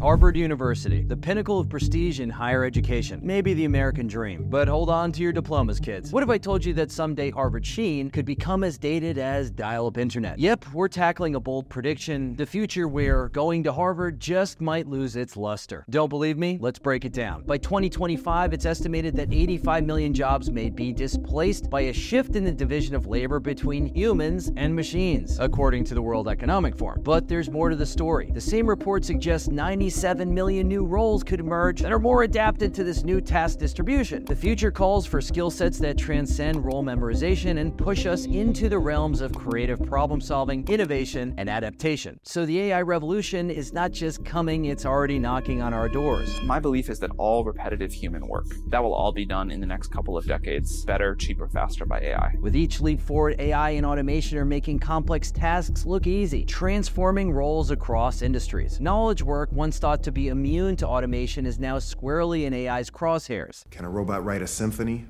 Harvard University, the pinnacle of prestige in higher education. Maybe the American dream. But hold on to your diplomas, kids. What if I told you that someday Harvard Sheen could become as dated as dial up internet? Yep, we're tackling a bold prediction the future where going to Harvard just might lose its luster. Don't believe me? Let's break it down. By 2025, it's estimated that 85 million jobs may be displaced by a shift in the division of labor between humans and machines, according to the World Economic Forum. But there's more to the story. The same report suggests 97 million new roles could emerge that are more adapted to this new task distribution. The future calls for skill sets that transcend role memorization and push us into the realms of creative problem solving, innovation, and adaptation. So the AI revolution is not just coming, it's already knocking on our doors. My belief is that all repetitive human work, that will all be done in the next couple of decades, better, cheaper, faster by AI. With each leap forward, AI and automation are making complex tasks look easy, transforming roles across industries. Knowledge work, once thought to be immune to automation, is now squarely in AI's crosshairs. Can a robot write a symphony?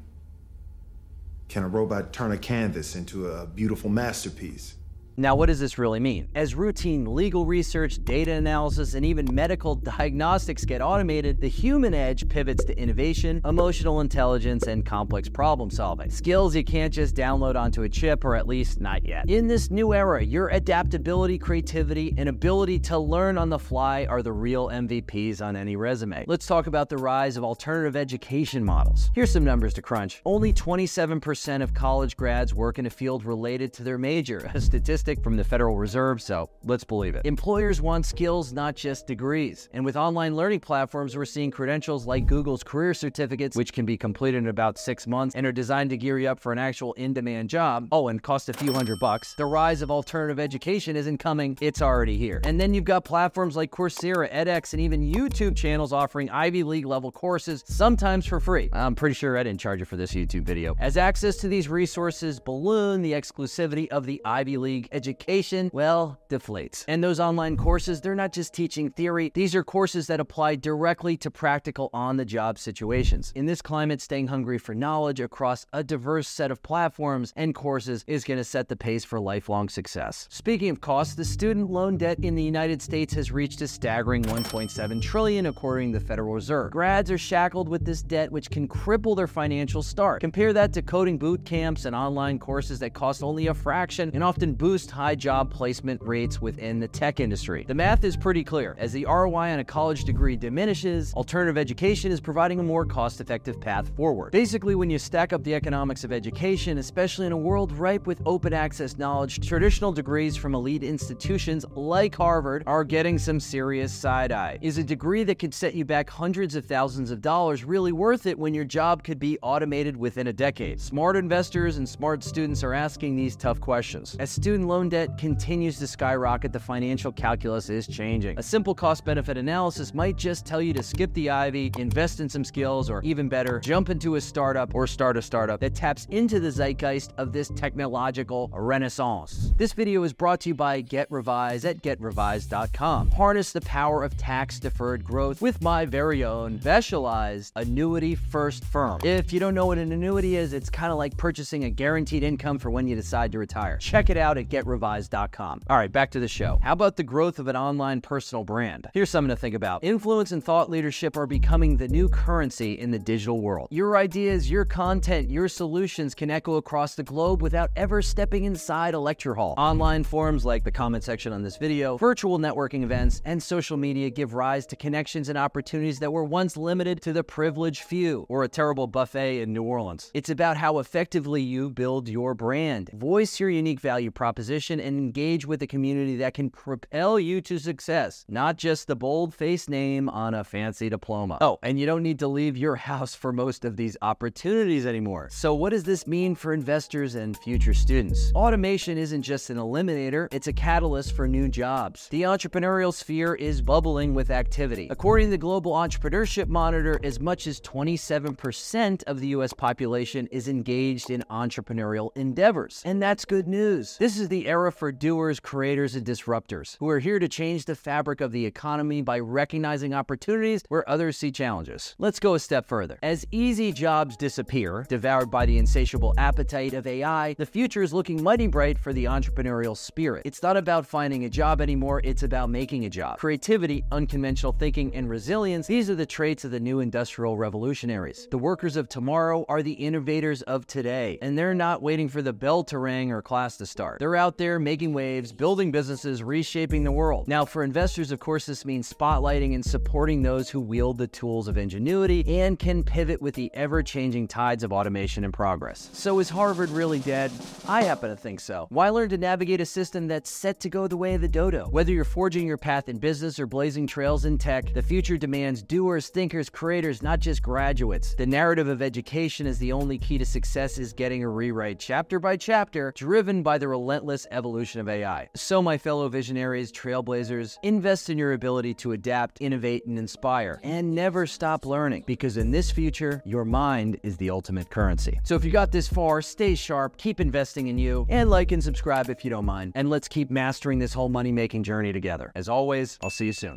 Can a robot turn a canvas into a beautiful masterpiece? Now, what does this really mean? As routine legal research, data analysis, and even medical diagnostics get automated, the human edge pivots to innovation, emotional intelligence, and complex problem solving. Skills you can't just download onto a chip, or at least not yet. In this new era, your adaptability, creativity, and ability to learn on the fly are the real MVPs on any resume. Let's talk about the rise of alternative education models. Here's some numbers to crunch. Only 27% of college grads work in a field related to their major, a statistic from the Federal Reserve, so let's believe it. Employers want skills, not just degrees. And with online learning platforms, we're seeing credentials like Google's career certificates, which can be completed in about six months and are designed to gear you up for an actual in demand job. Oh, and cost a few hundred bucks. The rise of alternative education isn't coming, it's already here. And then you've got platforms like Coursera, edX, and even YouTube channels offering Ivy League level courses, sometimes for free. I'm pretty sure I didn't charge you for this YouTube video. As access to these resources balloon, the exclusivity of the Ivy League education, well, deflates. And those online courses, they're not just teaching theory, these are courses that apply directly to practical on the job situations. In this climate, staying hungry for knowledge across a diverse set of platforms and courses is going to set the pace for lifelong success. Speaking of costs, the student loan debt in the United States has reached a staggering 1.7 trillion according to the Federal Reserve. Grads are shackled with this debt which can cripple their financial start. Compare that to coding boot camps and online courses that cost only a fraction and often boost high job placement rates within the tech industry. The math is pretty clear. As the ROI on a college degree diminishes, alternative education is providing a more cost effective path forward. Basically, when you stack up the economics of education, especially in a world ripe with open access knowledge, traditional degrees from elite institutions like Harvard are getting some serious side eye. Is a degree that could set you back hundreds of thousands of dollars really worth it when your job could be automated within a decade? Smart investors and smart students are asking these tough questions. As student loan debt continues to skyrocket, the financial calculus is changing. A simple cost benefit analysis might just tell you to skip the Ivy, invest in some skills, or even better, jump into a startup or start a startup that taps into the zeitgeist of this technological renaissance. This video is brought to you by Get Revise at GetRevise.com. Harness the power of tax deferred growth with my very own specialized annuity first firm. If you don't know what an annuity is, it's kind of like purchasing a guaranteed income for when you decide to retire. Check it out at GetRevise.com. All right, back to the show. How about the growth of an online personal brand? Here's something to think about. Influence and thought leadership are becoming the new currency in the digital world. Your ideas, your content, your solutions can echo across the globe without ever stepping inside a lecture hall. Online forums like the comment section on this video, virtual networking events, and social media give rise to connections and opportunities that were once limited to the privileged few or a terrible buffet in New Orleans. It's about how effectively you build your brand, voice your unique value proposition, and engage with a community that can propel you to success, not just the bold faced name on a fancy diploma. Oh, and you don't need to leave your house for most of these opportunities anymore. So, what does this mean for investors and future students? Automation isn't just an eliminator, it's a catalyst for new jobs. The entrepreneurial sphere is bubbling with activity. According to the Global Entrepreneurship Monitor, as much as 27% of the US population is engaged in entrepreneurial endeavors. And that's good news. This is the the era for doers, creators, and disruptors who are here to change the fabric of the economy by recognizing opportunities where others see challenges. Let's go a step further. As easy jobs disappear, devoured by the insatiable appetite of AI, the future is looking mighty bright for the entrepreneurial spirit. It's not about finding a job anymore, it's about making a job. Creativity, unconventional thinking, and resilience, these are the traits of the new industrial revolutionaries. The workers of tomorrow are the innovators of today, and they're not waiting for the bell to ring or class to start. They're out there making waves, building businesses, reshaping the world. Now, for investors, of course, this means spotlighting and supporting those who wield the tools of ingenuity and can pivot with the ever changing tides of automation and progress. So, is Harvard really dead? I happen to think so. Why learn to navigate a system that's set to go the way of the dodo? Whether you're forging your path in business or blazing trails in tech, the future demands doers, thinkers, creators, not just graduates. The narrative of education is the only key to success is getting a rewrite chapter by chapter, driven by the evolution of AI. So, my fellow visionaries, trailblazers, invest in your ability to adapt, innovate, and inspire, and never stop learning because in this future, your mind is the ultimate currency. So, if you got this far, stay sharp, keep investing in you, and like and subscribe if you don't mind. And let's keep mastering this whole money making journey together. As always, I'll see you soon.